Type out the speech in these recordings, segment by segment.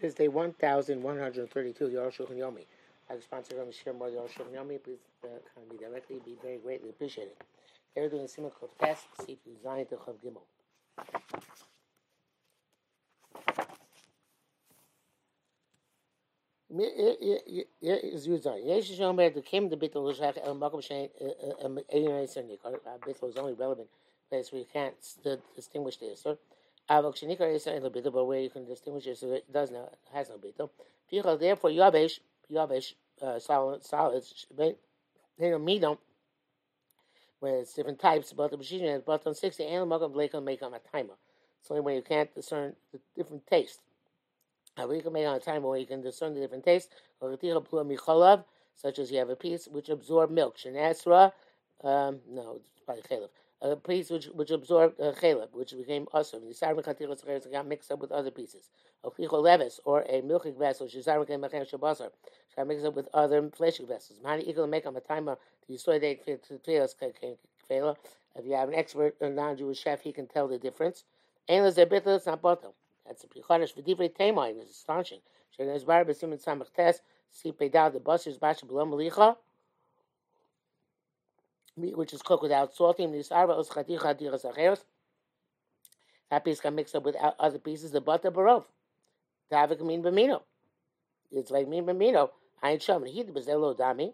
This is day 1132 of Arukh HaShulchan Yomi. I have sponsor to share more Shulchan Yomi. Please uh, contact me directly. Be very greatly appreciated. They're doing a similar called Test, see if you Zion to Chav Gimel. is Shomer the the is uh, uh, uh, only relevant place you can't distinguish the isur. Where you can distinguish it, so it does not has no. Pichal therefore yabesh yabesh uh, solid meet them. When it's different types, but the machine and but on sixty and makom bleikam make on a timer. It's only when you can't discern the different taste. You can make on a timer where you can discern the different tastes. Such as you have a piece which absorb milk. Shenasra, um, no, it's probably chalev. A piece which which absorbed uh, chalev, which became awesome. The sarm katilas got mixed up with other pieces. A levis or a milking vessel. Shizarm came machem shabasar. Got mixed up with other fleshing vessels. Mani equal make a timer to the kfela. If you have an expert, a non-Jewish chef, he can tell the difference. There's a bit that's not bottom. That's a pichadash v'divrei teimayim it's astonishing. Shenes bar b'simin samach tes see peidal the buses bash below malicha, meat which is cooked without salting. That piece got mixed up with other pieces. The butter barov. Tavik min b'mino. It's like min b'mino. I ain't showing. He was elo dami.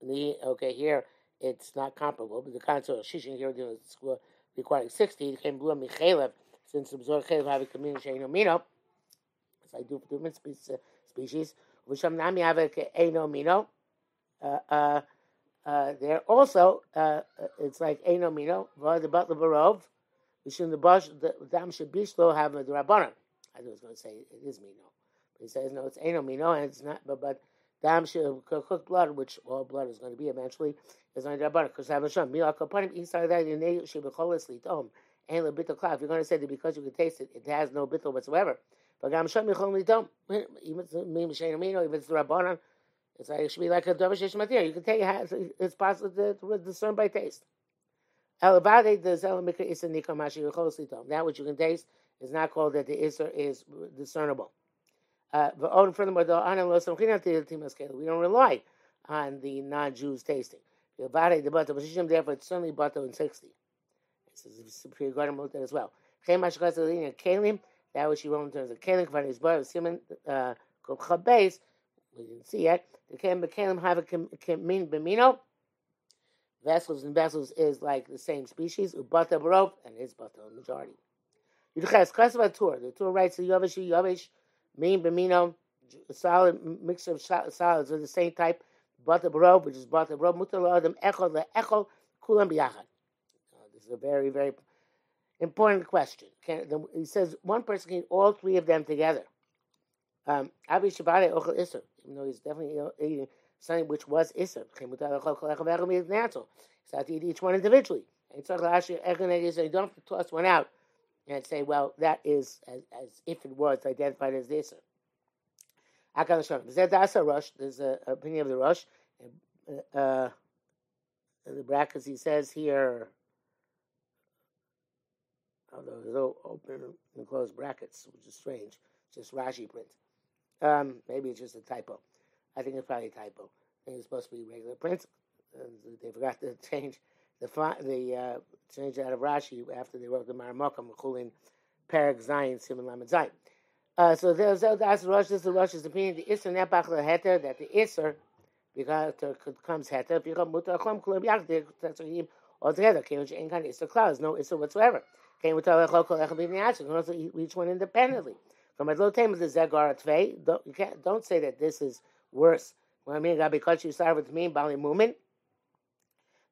The okay here it's not comparable, but the concept of shishin here requiring sixty. It came blue michelev since absorb chayv have a community sheino mino. So I do for different species. V'sham nami have a eino mino. Uh, uh, uh, there also, uh, it's like eino mino. The butler barov. The bush the dam shabishlo have a drabanan. I was going to say it is mino, but he says no, it's eino mino, and it's not. But but dam cooked blood, which all blood is going to be eventually, is on drabanan. Because have a sham milak kapanim inside that in they should be cholesterol tom and the bittul cloud. If you're going to say that because you can taste it, it has no bittul whatsoever. But gam sham yichol midom. Even if it's the rabbanon, it's like it should be like a davish matir. You can take it. It's possible to, discern by taste. Elevade the zelamika is a nikamashi yichol slitom. That which you can taste is not called that the isser is discernible. Uh, furthermore, the we don't rely on the non-Jews tasting. Therefore, it's certainly butter in sixty. This is superior garden looked at as well. That which he wrote in terms of Kalim, Kvan is bar, Simon, uh, Chabes, we didn't see yet. The Kalim have a mean bemino. Vessels and vessels is like the same species, Ubata Barov, and his Bata, majority. Yudches, Kasva Tur, the Tur writes, Yavish, Yavish, mean bemino, solid mixture of solids of the same type, Bata Barov, which is Bata Barov, Mutar Adam, Echo, the Echo, Kulam biyachad. This is a very, very important question. Can, the, he says one person can eat all three of them together. Um, Abi Ochel Isser, even though he's definitely eating something which was Isser. is natural. So have to eat each one individually. And so you don't have to toss one out and say, well, that is as, as if it was identified as Isser. There's an opinion of the Rush. Uh, the brackets he says here although there's no open and closed brackets, which is strange. Just Rashi print. Um, maybe it's just a typo. I think it's probably a typo. I think it's supposed to be regular print. they forgot to change the font, the uh, change out of Rashi after they wrote the Maramokam, Chulin, Perek Zion, Simon Lamed Zion. Uh, so there's that's Rosh. This is Rosh's opinion. The Isser Nepach Heter that the Isser because it comes Heter. Come Mutar Chom Yachdir, that's what he altogether. Can't ain't kind of Isser Klaus, no Isser whatsoever. Came with You can also eat each one independently. From a little time the Zegar Tvei, you can't don't say that this is worse. What I mean, God, because you start with me, Bali Mumin.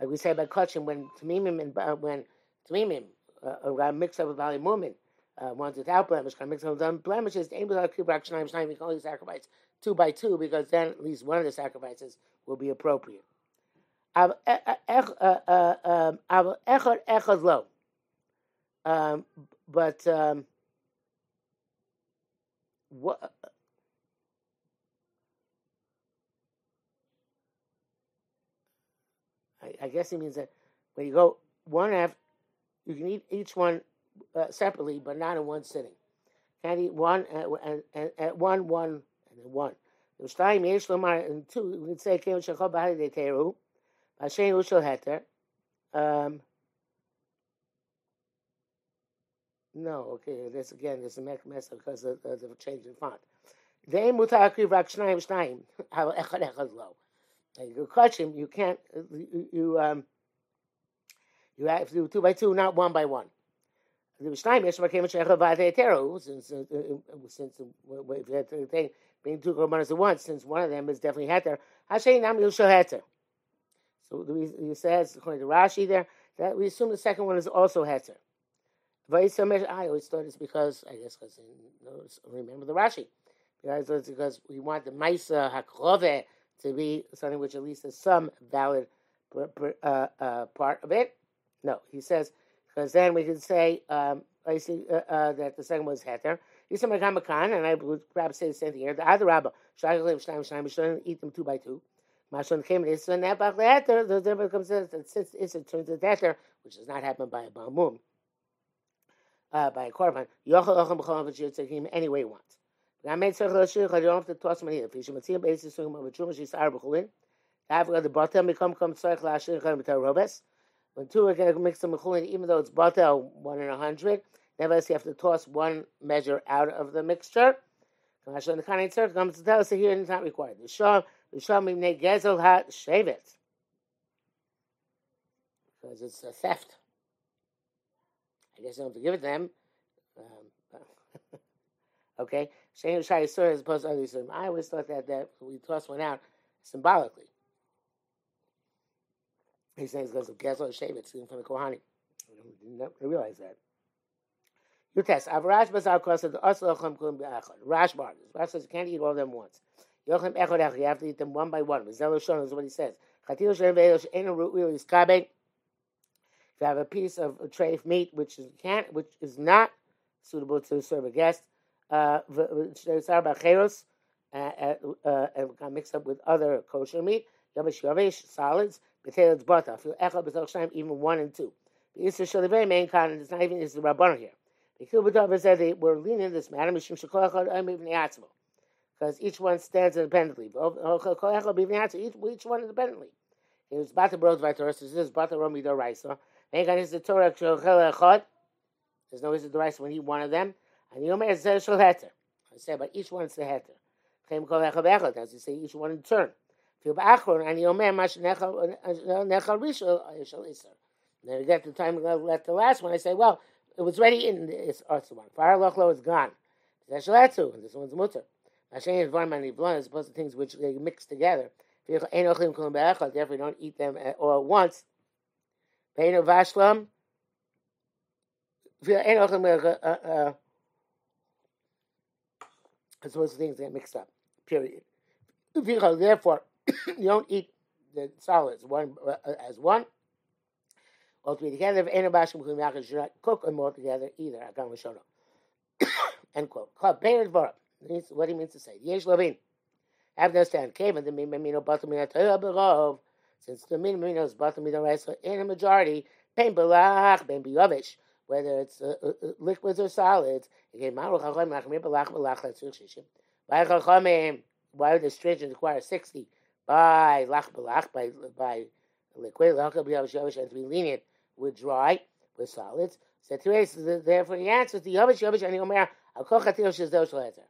Like we say about Kachim, when Tamimim and uh, when Tamimim uh, got mixed up with Bali Mumin, uh, ones without blemish, got mixed up with blemishes, aim with our Kubrak Shnaim Shnaim, we can only sacrifice two by two because then at least one of the sacrifices will be appropriate. Um, but um, what? I, I, guess he means that when you go one half, you can eat each one uh, separately, but not in one sitting. can't eat one at and, and one one and then one. And two. We can say. Um, no, okay. This again is a mess because of, the change in font. They mutar akriv rak shnayim shnayim. How echad echad lo. You catch him. You can't. You, you um. You have to do two by two, not one by one. The Shechah since uh, uh, since if you had to think being two korbanos at once, since one of them is definitely heter. Hashem nam yilshel heter. So he says according to Rashi there that we assume the second one is also heter. I always thought it's because I guess because remember the Rashi because it's because we want the Maisa Hakrove to be something which at least is some valid uh, uh, part of it. No, he says because then we can say um, I see uh, uh, that the second is heter. Makamakan, and I would perhaps say the same thing here. The other rabbi, Shagalev Shnaim Shnaim, shouldn't eat them two by two. Mashon came a nepach leheter. The difference comes in that since it's a turn to heter, which does not happen by a balmum, uh, by a korban. Yochel ochem b'chol of him any way he wants. I made tzarich l'shir. I don't have to toss either. If you should matziyah basis surim of a truma shisar b'chulin, I've got the bottom become come tzarich l'ashir chayim b'tar robes. When two are going to mix the mechulin, even though it's batel one in a hundred, nevertheless you have to toss one measure out of the mixture. The Kanei Tzarech comes to tell us that here it's not required. The Sham, the Sham Mimnei Gezel Hat Shevet. Because it's a theft. I guess you don't have to give it to them. Um, okay? Shane Shai Sur as opposed to others. I always thought that, that we toss one out symbolically. He's saying it's because of Gezel Shevet, stealing from the Kohani. I realize that. You test. Avrash Bazar Kos says, Aslacham Kum Be'achad. Rash Bar. Rash says you can't eat all of them once. Yochem Echad Echad. You have to eat them one by one. Zelo Shon is what he says. Chatil Shem Ve'elosh Eno Root Wheel If you have a piece of a tray of meat which is can't, which is not suitable to serve a guest, uh, and mixed up with other kosher meat. Yavish yavish solids, potatoes, butter. Even one and two. The Isra Shalivay main con, it's not even is the Rabbanah here. The Kilbatov said they were leaning this matter, because each one stands independently. Each, each one independently. It was Bata Brod Vitoris, this is Bata Romi Doraisa. There's no reason to rise when he of them. And the Yomer is Shel Heter. I say, but each one is the Heter. Chem Kol Echad Echad, as you say, each one in turn. Fil Ba'achron, and Yomer Mash Nechal Rishon Shel Isser. Then we get the time left the last one, I say, well, it was ready in this other one. Fire lochlo is gone. Zeshalatzu, and this one's mutter. Hashem is one man as opposed to things which they mix together. Therefore, you don't eat them all at once. Peino vashlam. Uh, uh, uh, as opposed to things get mixed up. Period. Therefore, you don't eat the solids one uh, as one all three together. You should not cook them all together either. Agam Rishono. End quote. Beird Vora. What he means to say. Yesh Lavin. Have to understand. Kavan the Mimino Toya Berov. Since the Mimino is Batamina rice in a majority, Ben Belach, Ben Biyovish, whether it's uh, uh, uh, liquids or solids, again, Maru Chacham Machmir Belach Belach Latzur Shishim. By Chachamim, why would the stringent require 60? By Lach Belach, by, by liquid, Lach Biyovish, and to be lenient with dry, with solids. So therefore the answer is the Yavish Yavish and Yomer Al Kol Chatil Shezdo Shlezer.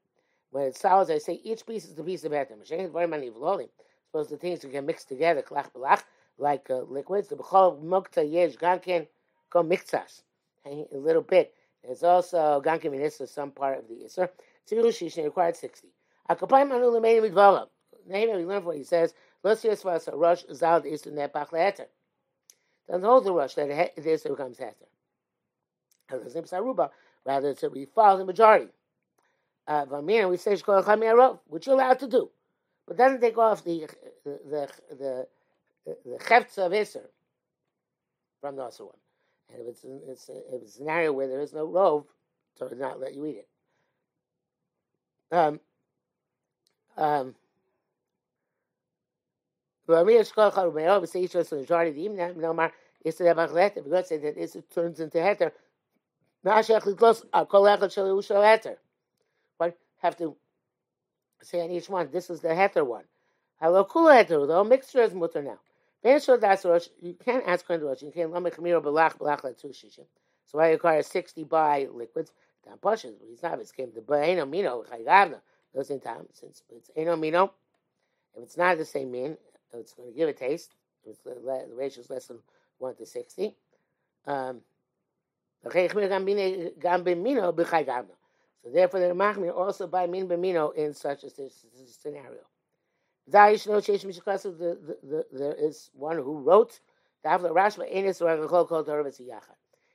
When it's solids, I say each piece is a piece of etem. Mashen very many vlolim. Suppose the things you can mix together, klach belach, like uh, liquids. The b'chol mukta yesh gankin go mixas. A little bit. There's also gankin minis some part of the iser. Tziru shishin required sixty. Akapayim anu lemein midvalam. Name we learn what he says. Let's see as far as rush zald is to nepach leheter doesn't hold the rush that this becomes heter. Rather, it's we follow the majority. Uh, we say which you're allowed to do, but doesn't take off the the the the, the of Isser from the other one. And if it's, it's, if it's an area where there is no rove, so does not let you eat it. Um, um, turns into Heter, Kol Heter. have to say on each one, this is the heter one. Hello, kula heter, the whole mixture is mutter now. You can't ask Kohen Rosh. You can't lamech mir belach belach two shishim. So I require sixty by liquids. Tam pashes. He's not. It's came to eno mino chayavna. Those in time since it's eno mino. If it's not the same mean, it's going to give a taste. The, the ratio is less than one to sixty. Um, so therefore, the Machmir also by min b'mino in such a scenario. There is one who wrote the Avla Rashba Enis or Kol Yachad.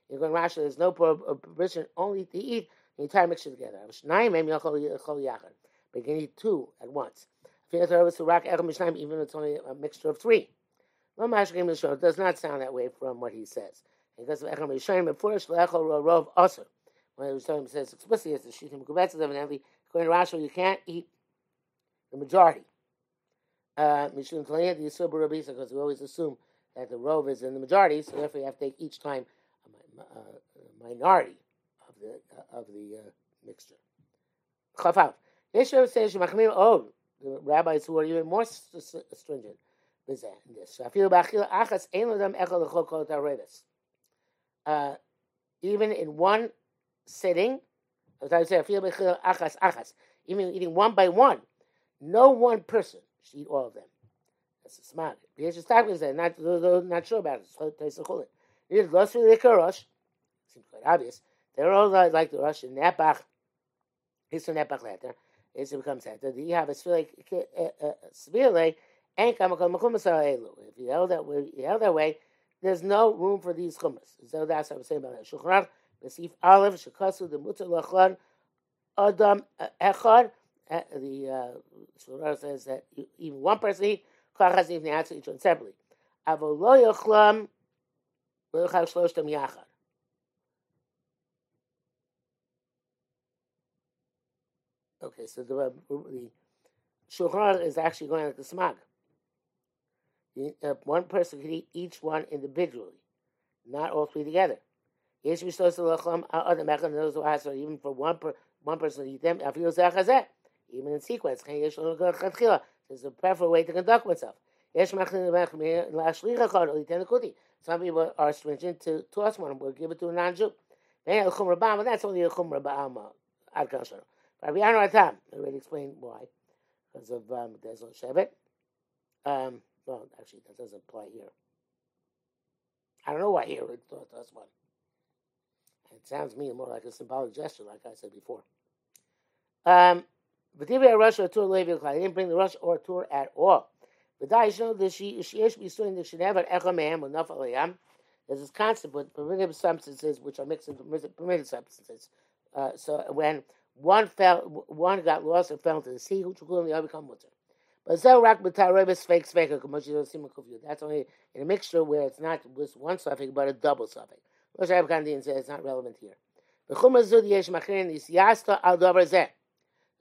You're going Rashi, there's no permission only to eat the entire mixture together. But you can eat two at once. Even if it's only a mixture of three. It does not sound that way from what he says. Because of Echam Rishayim, before Shlechol Rov Aser. When it was telling him, says explicitly, it's the Shittim Kubetz, evidently, according to Rashi, you can't eat the majority. Uh, Mishum Talayat, the Yisur Rabisa, because we always assume that the rove is in the majority, so therefore you have to take each time a, a minority of the uh, of the uh, mixture. Chafaf. Yeshav says Shemachmir Oh, the rabbis who are even more stringent. Uh, even in one sitting, even eating one by one, no one person should eat all of them. That's a smart. The Yesh Stavka is not, not sure about it. It's chulin. It is the Kurosh. Seems quite obvious. They're all like the Rosh and Nepach. His Nepach letter. Is it becomes that. Do you have a svile svile and kamakol machumas elu? If you held that way, that way. There's no room for these chumas. So that's what I'm saying about it. Shulchan Besif Aleph Shekasu the Mutter Lachlan Adam Echad uh, the uh, Shulchan says that even one person Kach has even answer each one separately. Avol lo yochlam lo yochal shloshtem yachad. Okay, so the, uh, the Shulchan is actually going like the smag. Uh, one person can eat each one individually, not all three together. Yes, we supposed to lachlam other mechan those who ask even for one per, one person to eat them. I feel zeh even in sequence. There's a preferable way to conduct oneself. Some people are stringent to toss one, we'll give it to a non-Jew. That's only a chumra ba'alma. Ad kasher. Rabbi Yanu Atam, I already explained why. Because of um, there's no Shevet. Um, well, actually, that doesn't apply here. I don't know why here it that's one. It sounds to me more like a symbolic gesture, like I said before. Um, but if a rush or tour Levi He didn't bring the rush or tour at all. But Daishno, the she she is doing the Shenever Echamam or Nafalayam. There's this concept with permitted substances which are mixed into permitted substances. Uh, so when one fell, one got lost and fell into the sea, who chukulim the other become mutter. But zel rak b'tarebes fake sveka k'moshi That's only in a mixture where it's not just one suffix but a double suffix. Rosh Hashanah Kandin says it's not relevant here. The chumah zud yesh machrin is yasta al davar zeh.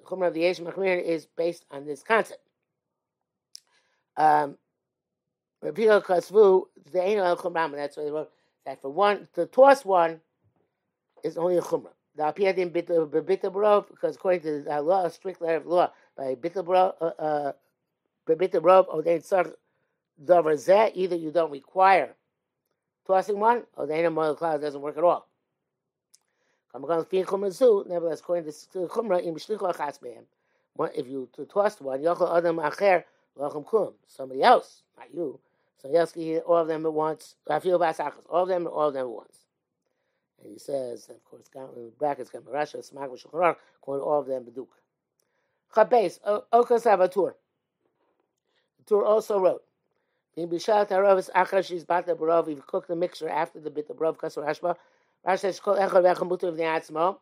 The Chumrah of the Yesh Machmir is based on this concept. Um, Rabbi Kasvu, the Ein El Chumram, that's why they wrote that for one, to toss one is only a Chumrah. The Apiyadim Bita Barov, because according to the law, a strict letter of law, by Bita Barov, uh, Barov, or they insert Dover Zeh, either you don't require tossing one, or the Ein El Cloud doesn't work at all. Nevertheless, according to Chumra, im. If you tossed one. Somebody else, not you. Somebody else can eat all of them at once. All of them, all of them at once. And he says, of course, in brackets, Rasha, Smag, Shulchan calling all of them beduk. Chabes, Okas Avatur. The tour also wrote, in Bishat Haravis Achashi's Bata Barov, if you cook the mixture after the bit of Barov Kasar Hashba, Rashi says kol echad v'echad of the atzmo.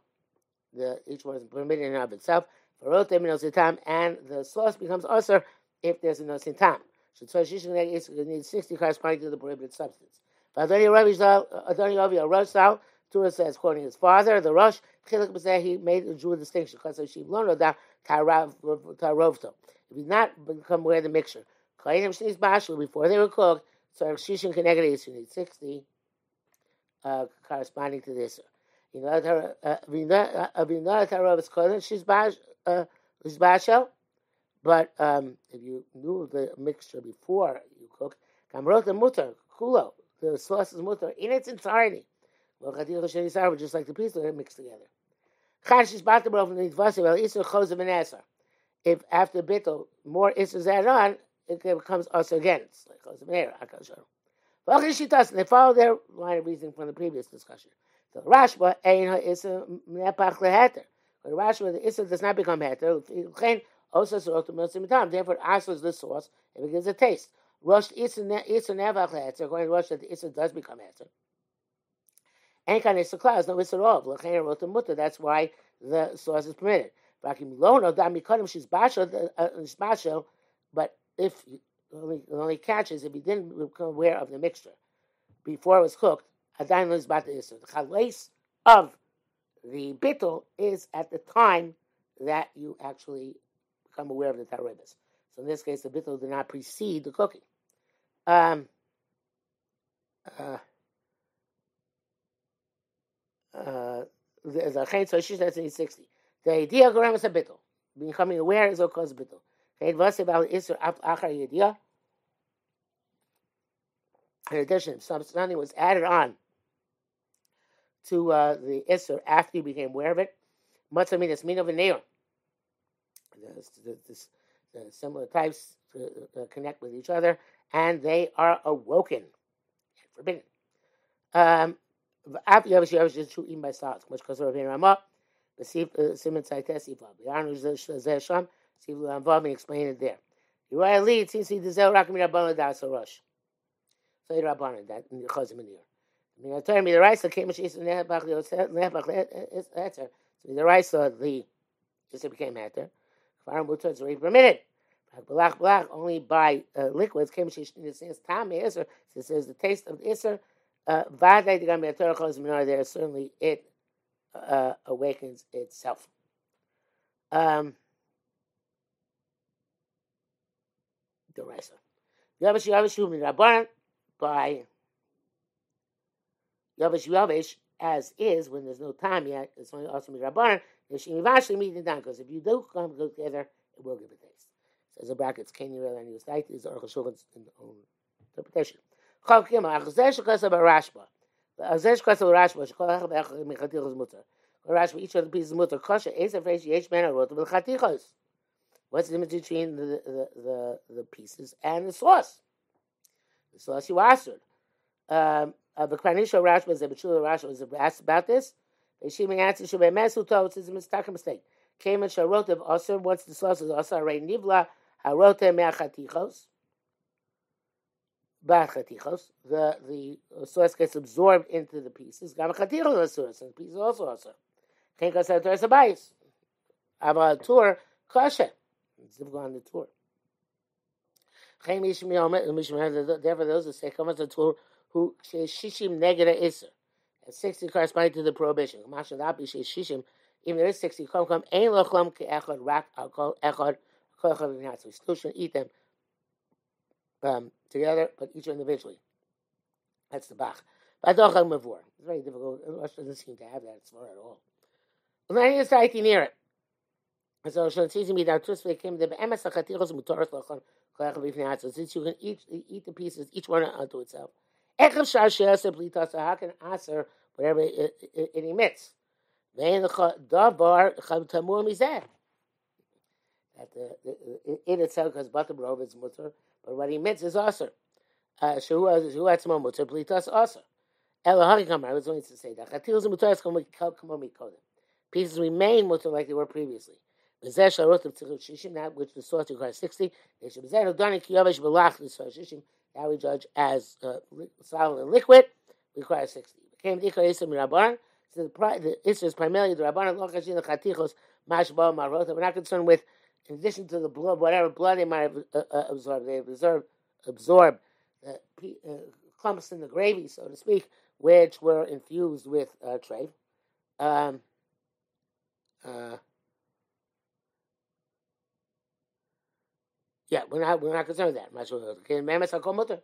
The each one is permitted in and of itself. Varotem nosintam, and the sauce becomes usher if there's a nosintam. So tzoshishin needs sixty corresponding to the prohibited substance. Adoni Adoni Ravi Rosh Tura says, quoting his father, the Rosh, he made a Jew distinction because learned that Tarovto. If he's not become aware of the mixture, before they were cooked, so Shishin Keneged need 60 uh, corresponding to this. You know, uh, uh, uh. But um, if you knew the mixture before you cook, Kamrot the mutter, kulo, the sauce is mutter in its entirety. Just like the pieces are mixed together. If after bittel more isser is added on, it becomes us again. It's like They follow their line of reasoning from the previous discussion. So Rashba ein ha'isa nepach leheter. But Rashba the issa does not become heter. Also. Therefore, asa is the source. It gives a taste. Rosh issa nevach leheter. According to Rosh, the issa does become heter. Ain't kind of clause. No issa rov. L'chein rot mutter. That's why the source is permitted. Lono dam mikodim she's uh, bashel. But if only catches if he didn't become aware of the mixture before it was cooked Adain is about the chalais of the bittul is at the time that you actually become aware of the taribas. So in this case, the bittul did not precede the cooking. Um, uh, uh, the chayin that's in sixty. The idea of is a bittul. Becoming aware is what causes bittul. In addition, something was added on to uh, the Isser after he became aware of it. Matzah means min of a similar types uh, connect with each other, and they are awoken forbidden. Um, after Yavish Yavish is true even by much Rabbeinu Ramah, the Simon Ivav. The Zeh Sham, Siv Lamvav, and explain it there. Uriah Lee, it seems to be the Zel Rakim Rabbanan Das Rosh. So Rabbanan, that in the Chazim in here. I mean, I tell me the rice came and nehbach the bag the is better. So the or the just it became heter. Kfar mutar is already permitted. Blach blach only by uh, liquids came in the sense tam iser. It says the taste of iser. Uh, Vaday the gam be'ator chos minar there. Certainly it uh, awakens itself. Um, the rice. Yavish yavish rabban by Yavish Yavish as is when there's no time yet. It's only also Mirabaran. Yeshim meeting down because if you do come together, it will give a taste. Says the brackets, can you really use that? These Shulchan's in the own interpretation. Chav Kima, Achzesh Kasa Barashba. Achzesh Kasa Barashba, Shkol Echad Echad Mechatichos Mutter. Rashba, each of the pieces Mutter, Kasha, Ezer Fresh, Yesh Ben Arot, Mechatichos. What's the difference between the, the, the, the pieces and the sauce? The sauce you answered. Um, uh, the Kranisha Rash was a Bechula Rash was asked about this. The Shimi answered Shabbat Mesu told it's a mistake. mistake. Came and Sharotev also once the source is also Rei Nivla Harote Meachatichos. Bachatichos. The the source gets absorbed into the pieces. Gamachatichos source and the pieces also also. Can't go to the bias. About a tour, kasha. It's difficult on the tour. Therefore, those who say, come as a tour who she shishim neged iser. And 60 corresponding to the prohibition. Even there is 60, come, come, ein lochlam ke echad, rak alcohol, echad, kol echad v'nat. We still shouldn't eat them um, together, but each individually. That's the Bach. Badochal mavur. It's very difficult. Rush doesn't seem to have that svur at all. And then he's taking near it. So since you can eat, eat the pieces, each one unto itself. How can answer whatever it, it, it emits? That the, the, it itself because butter brov is mutter, but what emits is aser. Uh, has more mutter? Plitas. Ela kamar. I was going to say that. Pieces remain mutter like they were previously. Bezesh sharot of tzirut shishim, that which the source requires sixty. They should be zeh doni kiyavesh belach the shishim that we judge as uh, solid and liquid, requires 60. Came the Isim Rabban. So the, the issue is primarily the Rabban and Lokashin, the Chatichos, Mashba, Marota. We're not concerned with, in addition to the blood, whatever blood they might have uh, uh, absorbed, they absorb, absorb uh, clumps in the gravy, so to speak, which were infused with uh, trade. Um, uh, Yeah, we're not we're not concerned with that. Memes hakol mutter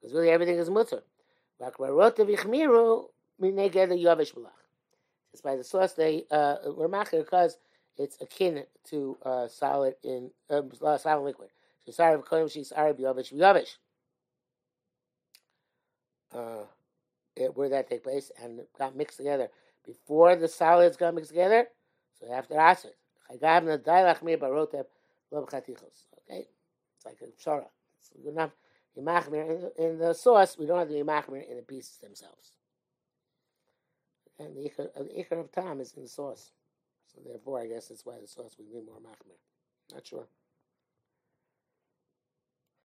because really everything is mutter. Just by the source they uh, were macher because it's akin to uh, solid in um, solid liquid. Sorry for she's sorry biyovish biyovish. Uh, where that take place and got mixed together before the solids got mixed together. So after acid, okay, it's like a pshara. It's good enough. In, in the sauce, we don't have the yimachmir in the pieces themselves. And the ikar, the of time is in the sauce. So therefore, I guess that's why the sauce would be more machmir. Not sure.